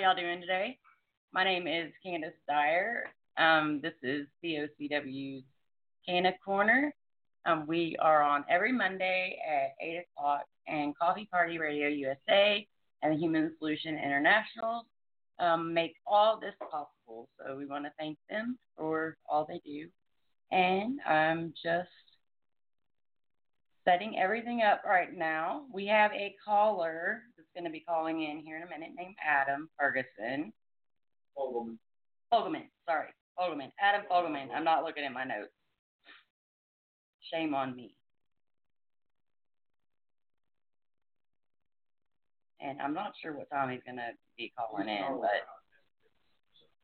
y'all doing today? My name is Candis Dyer. Um, this is COCW's Canna Corner. Um, we are on every Monday at 8 o'clock, and Coffee Party Radio USA and the Human Solution International um, make all this possible. So we want to thank them for all they do. And I'm just setting everything up right now. We have a caller going to be calling in here in a minute named Adam Ferguson. Fogelman. Fogelman, sorry. Fogelman. Adam Fogelman. I'm not looking at my notes. Shame on me. And I'm not sure what time he's going to be calling in, but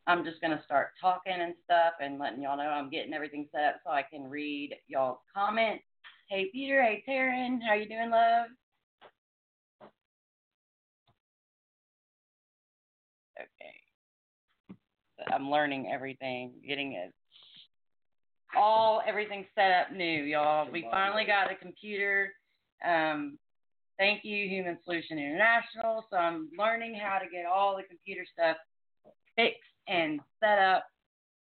I'm just going to start talking and stuff and letting y'all know I'm getting everything set up so I can read y'all's comments. Hey, Peter. Hey, Taryn. How you doing, love? I'm learning everything, getting it all everything set up new, y'all. We finally got a computer. Um, thank you, Human Solution International. So I'm learning how to get all the computer stuff fixed and set up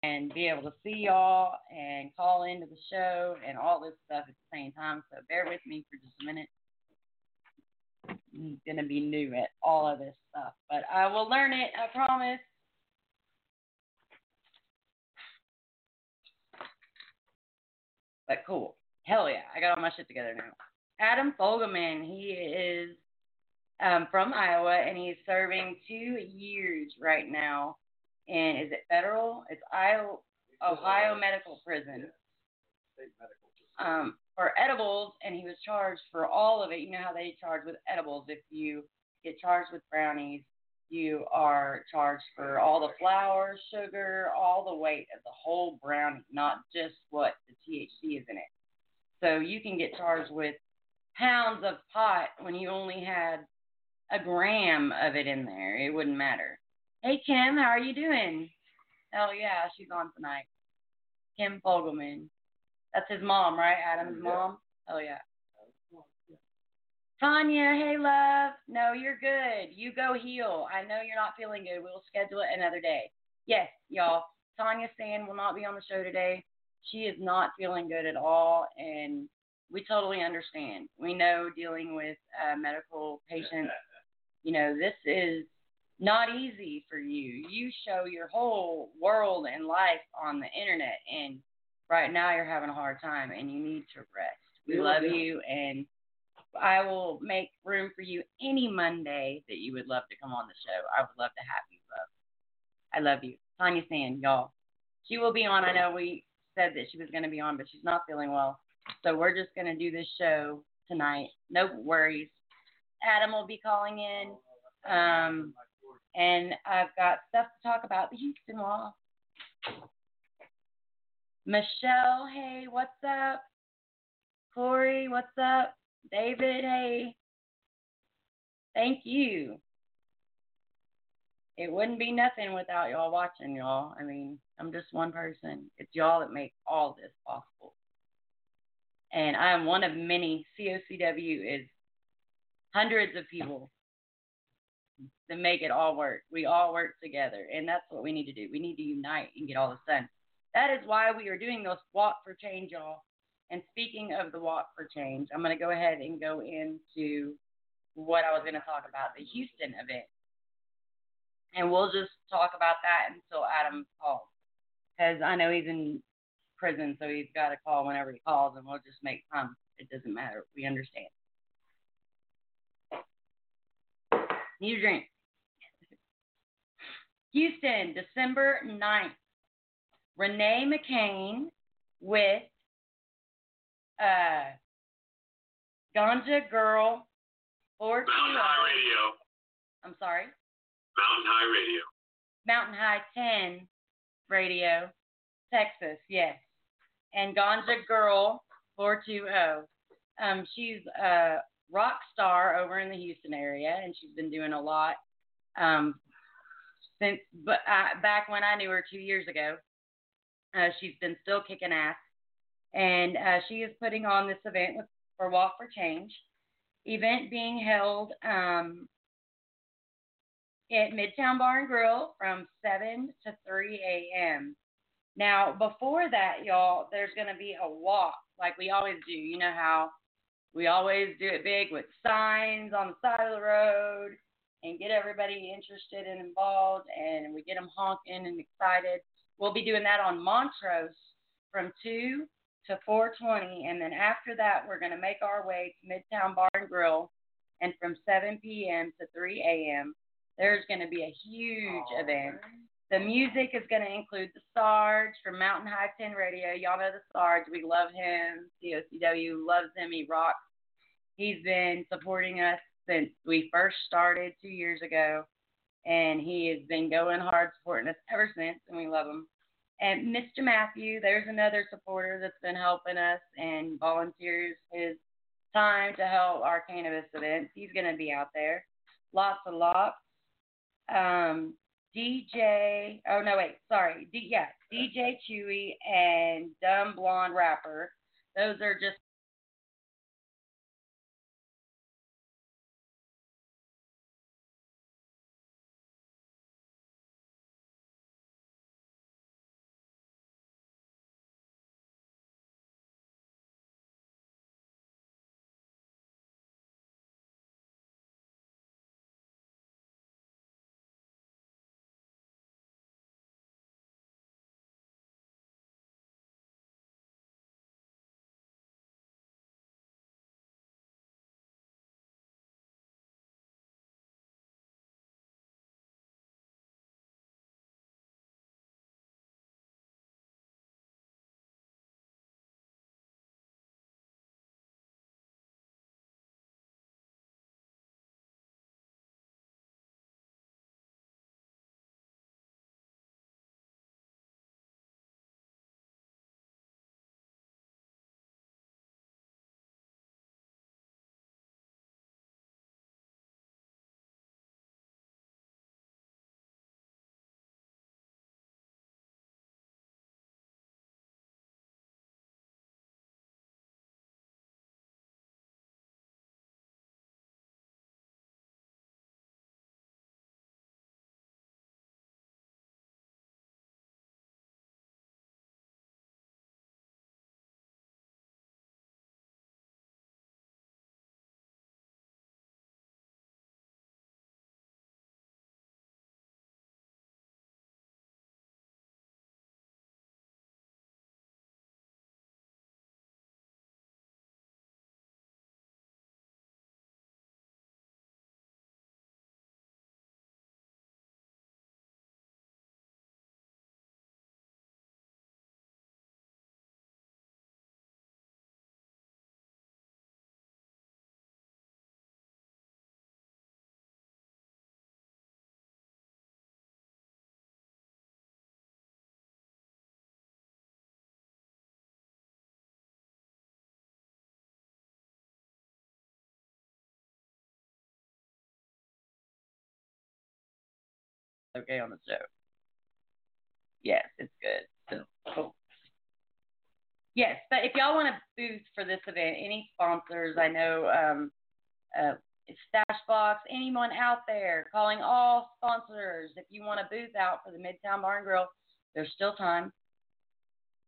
and be able to see y'all and call into the show and all this stuff at the same time. So bear with me for just a minute. I'm to be new at all of this stuff, but I will learn it, I promise. But cool. Hell yeah. I got all my shit together now. Adam Fogelman, he is um, from Iowa and he's serving two years right now. And is it federal? It's Ohio, Ohio Medical Prison. Um, for edibles, and he was charged for all of it. You know how they charge with edibles. If you get charged with brownies, you are charged for all the flour, sugar, all the weight of the whole brownie, not just what the THC is in it. So you can get charged with pounds of pot when you only had a gram of it in there. It wouldn't matter. Hey Kim, how are you doing? Hell yeah, she's on tonight. Kim Fogelman. That's his mom, right? Adam's mom? Oh yeah. Tonya, hey love. No, you're good. You go heal. I know you're not feeling good. We'll schedule it another day. Yes, y'all. Tonya Sans will not be on the show today. She is not feeling good at all, and we totally understand. We know dealing with uh, medical patients, you know, this is not easy for you. You show your whole world and life on the internet, and right now you're having a hard time, and you need to rest. We love you, and I will make room for you any Monday that you would love to come on the show. I would love to have you, love. I love you. Tonya Sans, y'all. She will be on. I know we said that she was going to be on, but she's not feeling well. So we're just going to do this show tonight. No worries. Adam will be calling in. Um, and I've got stuff to talk about the Houston Law. Michelle, hey, what's up? Corey, what's up? David, hey. Thank you. It wouldn't be nothing without y'all watching, y'all. I mean, I'm just one person. It's y'all that make all this possible. And I'm one of many. COCW is hundreds of people that make it all work. We all work together, and that's what we need to do. We need to unite and get all this done. That is why we are doing this walk for change, y'all. And speaking of the Walk for Change, I'm going to go ahead and go into what I was going to talk about the Houston event. And we'll just talk about that until Adam calls. Because I know he's in prison, so he's got to call whenever he calls, and we'll just make time. It doesn't matter. We understand. A drink. Houston, December 9th. Renee McCain with uh, Ganja Girl, or Mountain High Radio. I'm sorry. Mountain High Radio. Mountain High 10 Radio, Texas, yes. And Ganja Girl 420. Um, she's a rock star over in the Houston area, and she's been doing a lot um, since but uh, back when I knew her two years ago. Uh, she's been still kicking ass, and uh, she is putting on this event with, for Walk for Change. Event being held um, at Midtown Bar and Grill from 7 to 3 a.m. Now, before that, y'all, there's going to be a walk like we always do. You know how we always do it big with signs on the side of the road and get everybody interested and involved, and we get them honking and excited. We'll be doing that on Montrose from 2 to 4:20, and then after that, we're going to make our way to Midtown Bar and Grill, and from 7 p.m. to 3 a.m. There's going to be a huge oh, event. The music is going to include the Sarge from Mountain High 10 Radio. Y'all know the Sarge. We love him. COCW loves him. He rocks. He's been supporting us since we first started two years ago, and he has been going hard supporting us ever since, and we love him. And Mr. Matthew, there's another supporter that's been helping us and volunteers his time to help our cannabis events. He's going to be out there. Lots of lots. Um, DJ, oh no, wait, sorry. D, yeah, DJ Chewy and Dumb Blonde Rapper. Those are just okay on the show. Yes, it's good. So, cool. Yes, but if y'all want a booth for this event, any sponsors, I know um, uh, Stashbox, anyone out there, calling all sponsors. If you want a booth out for the Midtown Bar and Grill, there's still time.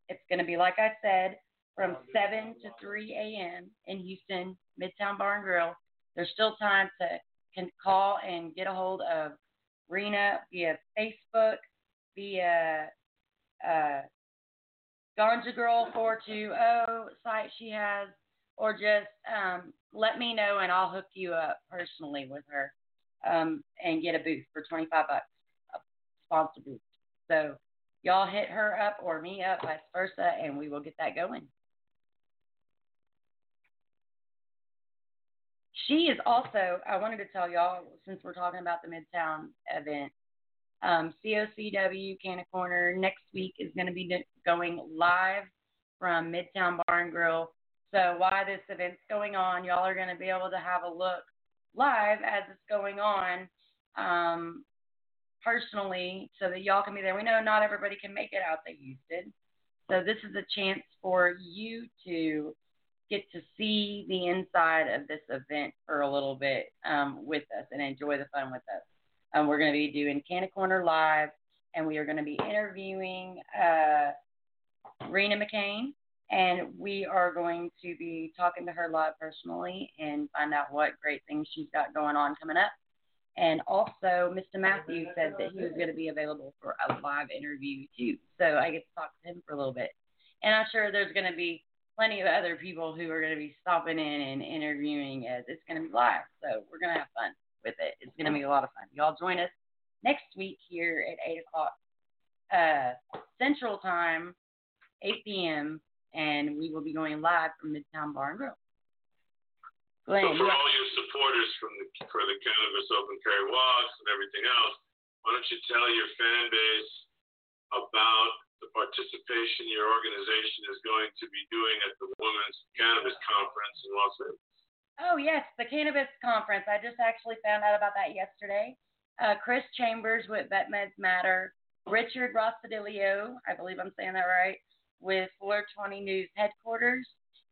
It's going to be, like I said, from 7 to 3 a.m. in Houston, Midtown Bar and Grill. There's still time to can call and get a hold of Rena via Facebook, via uh, Girl 420 site she has, or just um, let me know and I'll hook you up personally with her um, and get a booth for 25 bucks, a sponsor booth. So y'all hit her up or me up, vice versa, and we will get that going. She is also, I wanted to tell y'all, since we're talking about the Midtown event, um, COCW Canna Corner next week is going to be going live from Midtown Bar and Grill. So while this event's going on, y'all are going to be able to have a look live as it's going on. Um, personally so that y'all can be there. We know not everybody can make it out to Houston. So this is a chance for you to get to see the inside of this event for a little bit um, with us and enjoy the fun with us. Um, we're going to be doing Canna Corner live, and we are going to be interviewing uh, Rena McCain, and we are going to be talking to her live personally and find out what great things she's got going on coming up. And also, Mr. Matthew said that he was going to be available for a live interview too. So I get to talk to him for a little bit. And I'm sure there's going to be plenty of other people who are going to be stopping in and interviewing as it's going to be live. So we're going to have fun with it. It's going to be a lot of fun. Y'all join us next week here at 8 o'clock uh, Central Time, 8 p.m., and we will be going live from Midtown Bar and Grill. Glenn, so for all your supporters from the for the cannabis open carry walks and everything else, why don't you tell your fan base about the participation your organization is going to be doing at the Women's Cannabis Conference in Los Angeles. Oh yes, the cannabis conference. I just actually found out about that yesterday. Uh, Chris Chambers with Vet Meds Matter, Richard Rossadilio, I believe I'm saying that right, with 420 News headquarters,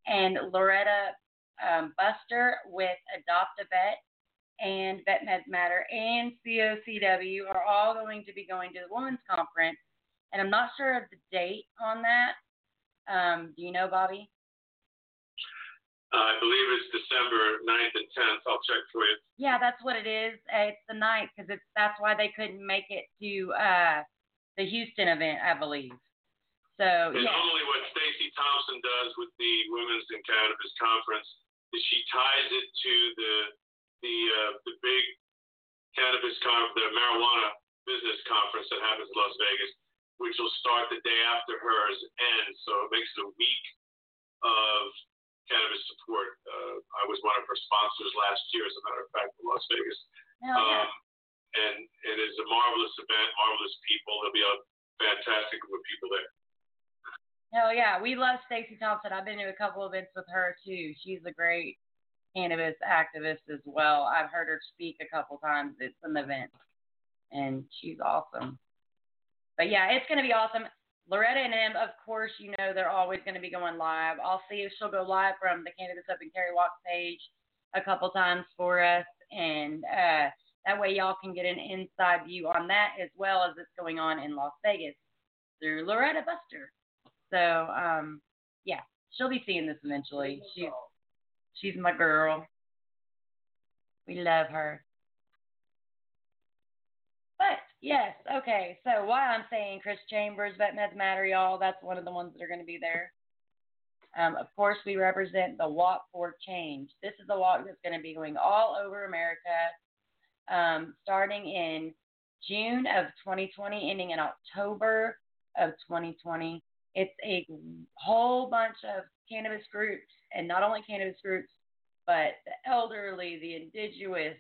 and Loretta um, Buster with Adopt a Vet and Vet Meds Matter and COCW are all going to be going to the Women's Conference. And I'm not sure of the date on that. Um, do you know, Bobby? Uh, I believe it's December 9th and 10th. I'll check for you. Yeah, that's what it is. Uh, it's the 9th because it's that's why they couldn't make it to uh, the Houston event, I believe. So and yeah. normally, what Stacy Thompson does with the Women's and Cannabis Conference is she ties it to the the uh, the big cannabis con the marijuana business conference that happens in Las Vegas, which will start the day after hers ends. So it makes it a week of cannabis support. Uh, I was one of her sponsors last year, as a matter of fact, in Las Vegas. Oh, yeah. Um, and it is a marvelous event, marvelous people. There'll be a fantastic group of people there. Hell yeah, we love Stacy Thompson. I've been to a couple events with her too. She's a great cannabis activist as well. I've heard her speak a couple times at some events, and she's awesome. But yeah, it's gonna be awesome. Loretta and Em, of course, you know they're always going to be going live. I'll see if she'll go live from the Cannabis Open Carry Walk page a couple times for us, and uh, that way y'all can get an inside view on that as well as it's going on in Las Vegas through Loretta Buster. So um, yeah, she'll be seeing this eventually. She's she's my girl. We love her. Yes, okay. So why I'm saying Chris Chambers, Vet Meds Matter, y'all, that's one of the ones that are going to be there. Um, of course, we represent the Walk for Change. This is a walk that's going to be going all over America, um, starting in June of 2020, ending in October of 2020. It's a whole bunch of cannabis groups, and not only cannabis groups, but the elderly, the indigenous,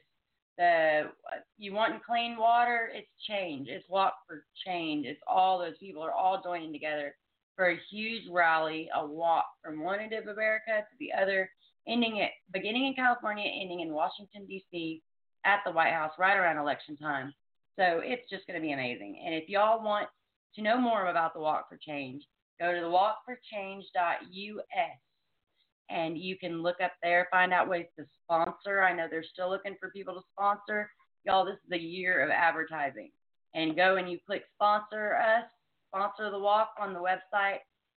the you want clean water, it's change. It's walk for change. It's all those people are all joining together for a huge rally, a walk from one end of America to the other, ending it beginning in California, ending in Washington D.C. at the White House right around election time. So it's just going to be amazing. And if y'all want to know more about the Walk for Change, Go to the walkforchange.us and you can look up there, find out ways to sponsor. I know they're still looking for people to sponsor. Y'all, this is the year of advertising. And go and you click sponsor us, sponsor the walk on the website,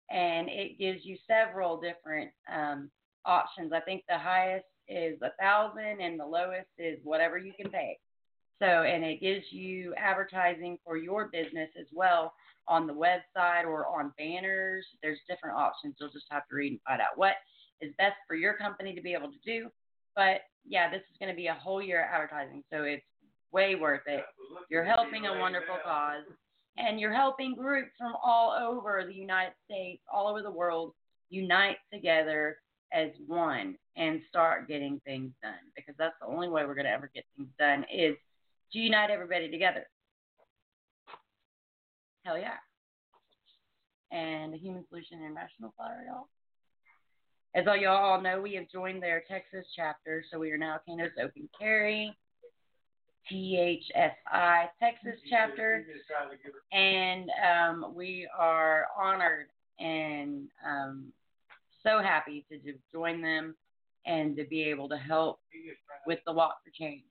and it gives you several different um, options. I think the highest is a thousand and the lowest is whatever you can pay. So, and it gives you advertising for your business as well on the website or on banners. There's different options. You'll just have to read and find out what is best for your company to be able to do. But yeah, this is going to be a whole year of advertising, so it's way worth it. You're helping a wonderful cause, and you're helping groups from all over the United States, all over the world, unite together as one and start getting things done. Because that's the only way we're going to ever get things done is to unite everybody together. Hell yeah. And the Human Solution International Flyer, y'all. As all y'all all know, we have joined their Texas chapter, so we are now Cannabis Open Carry. THSI Texas chapter, and um, we are honored and um, so happy to join them and to be able to help with the Walk for Change.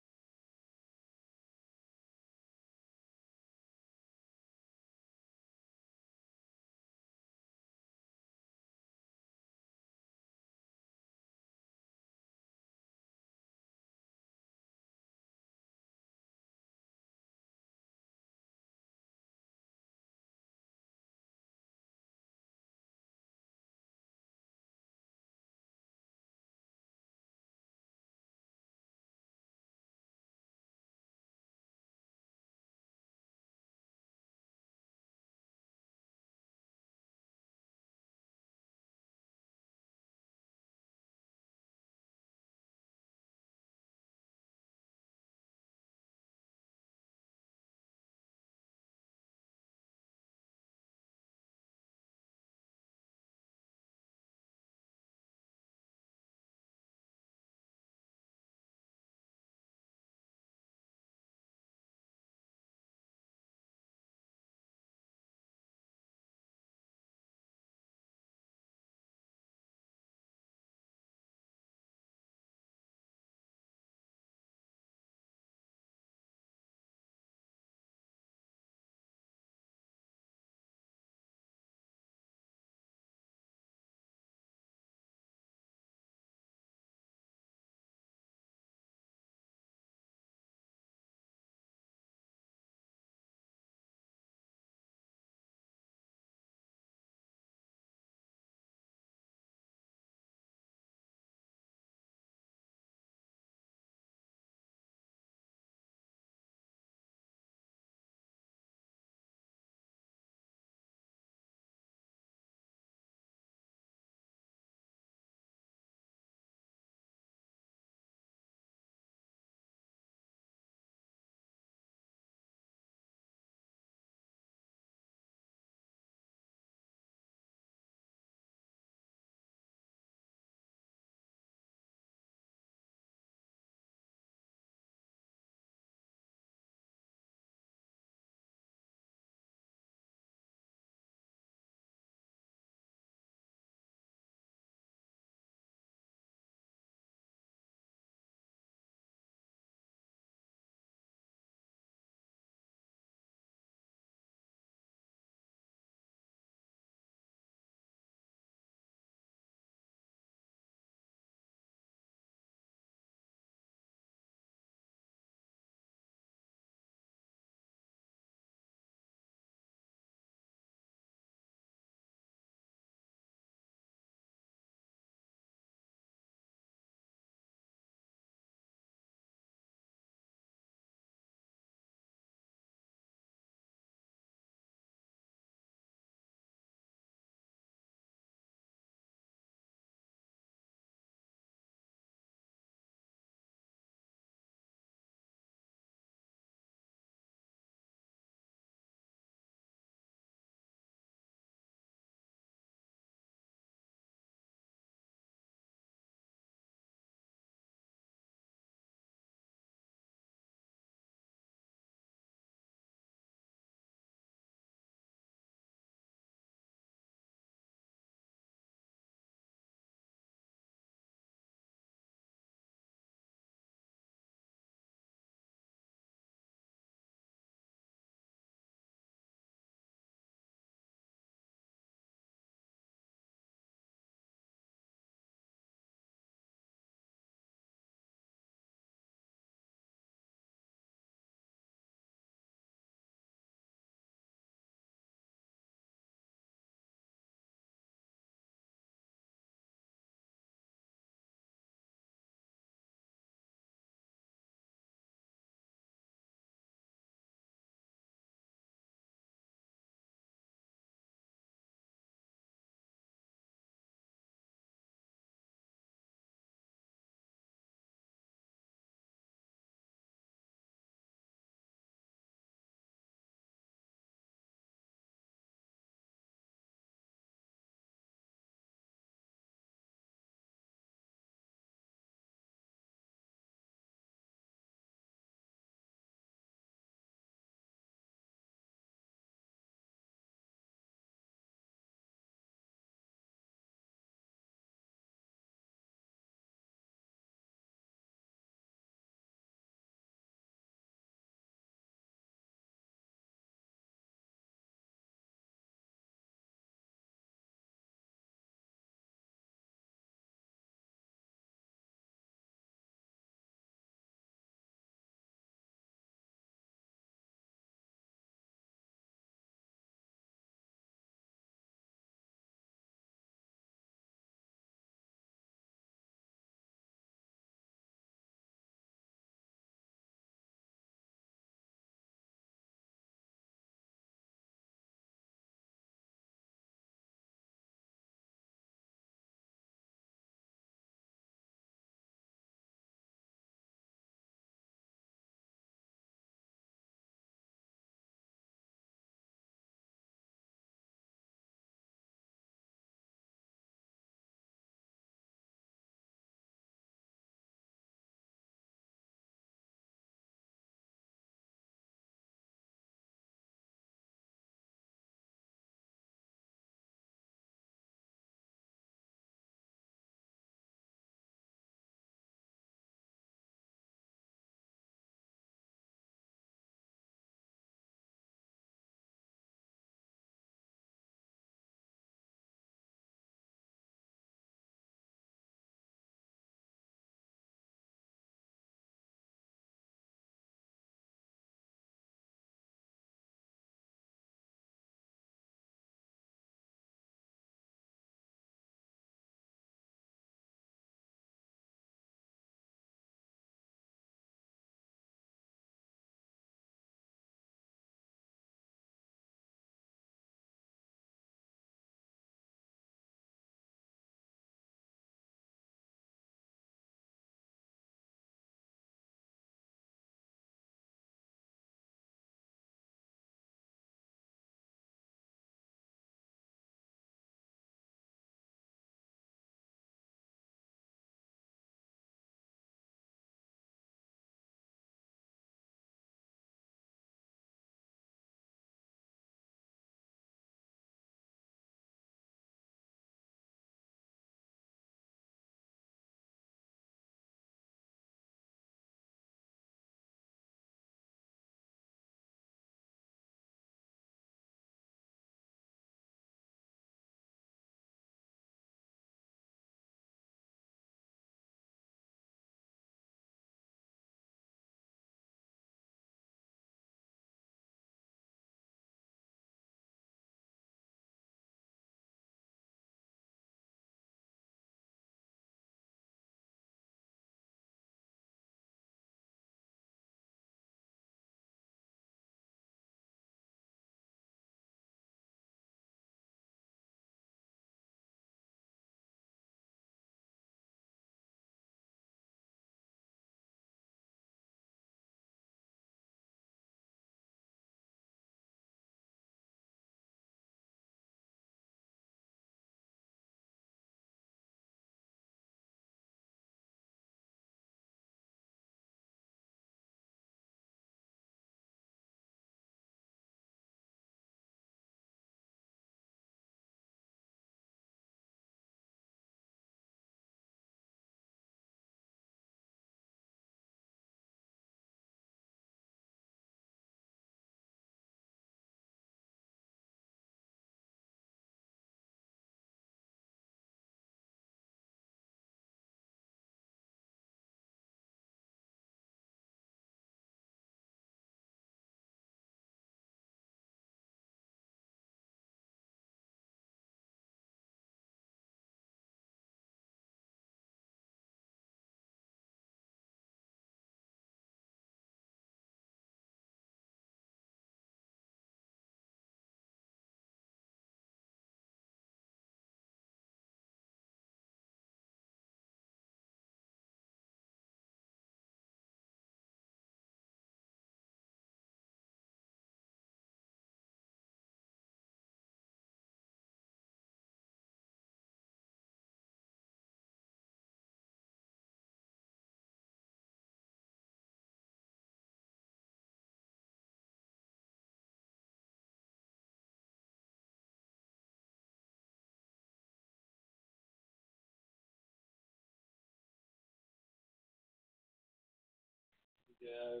Yeah,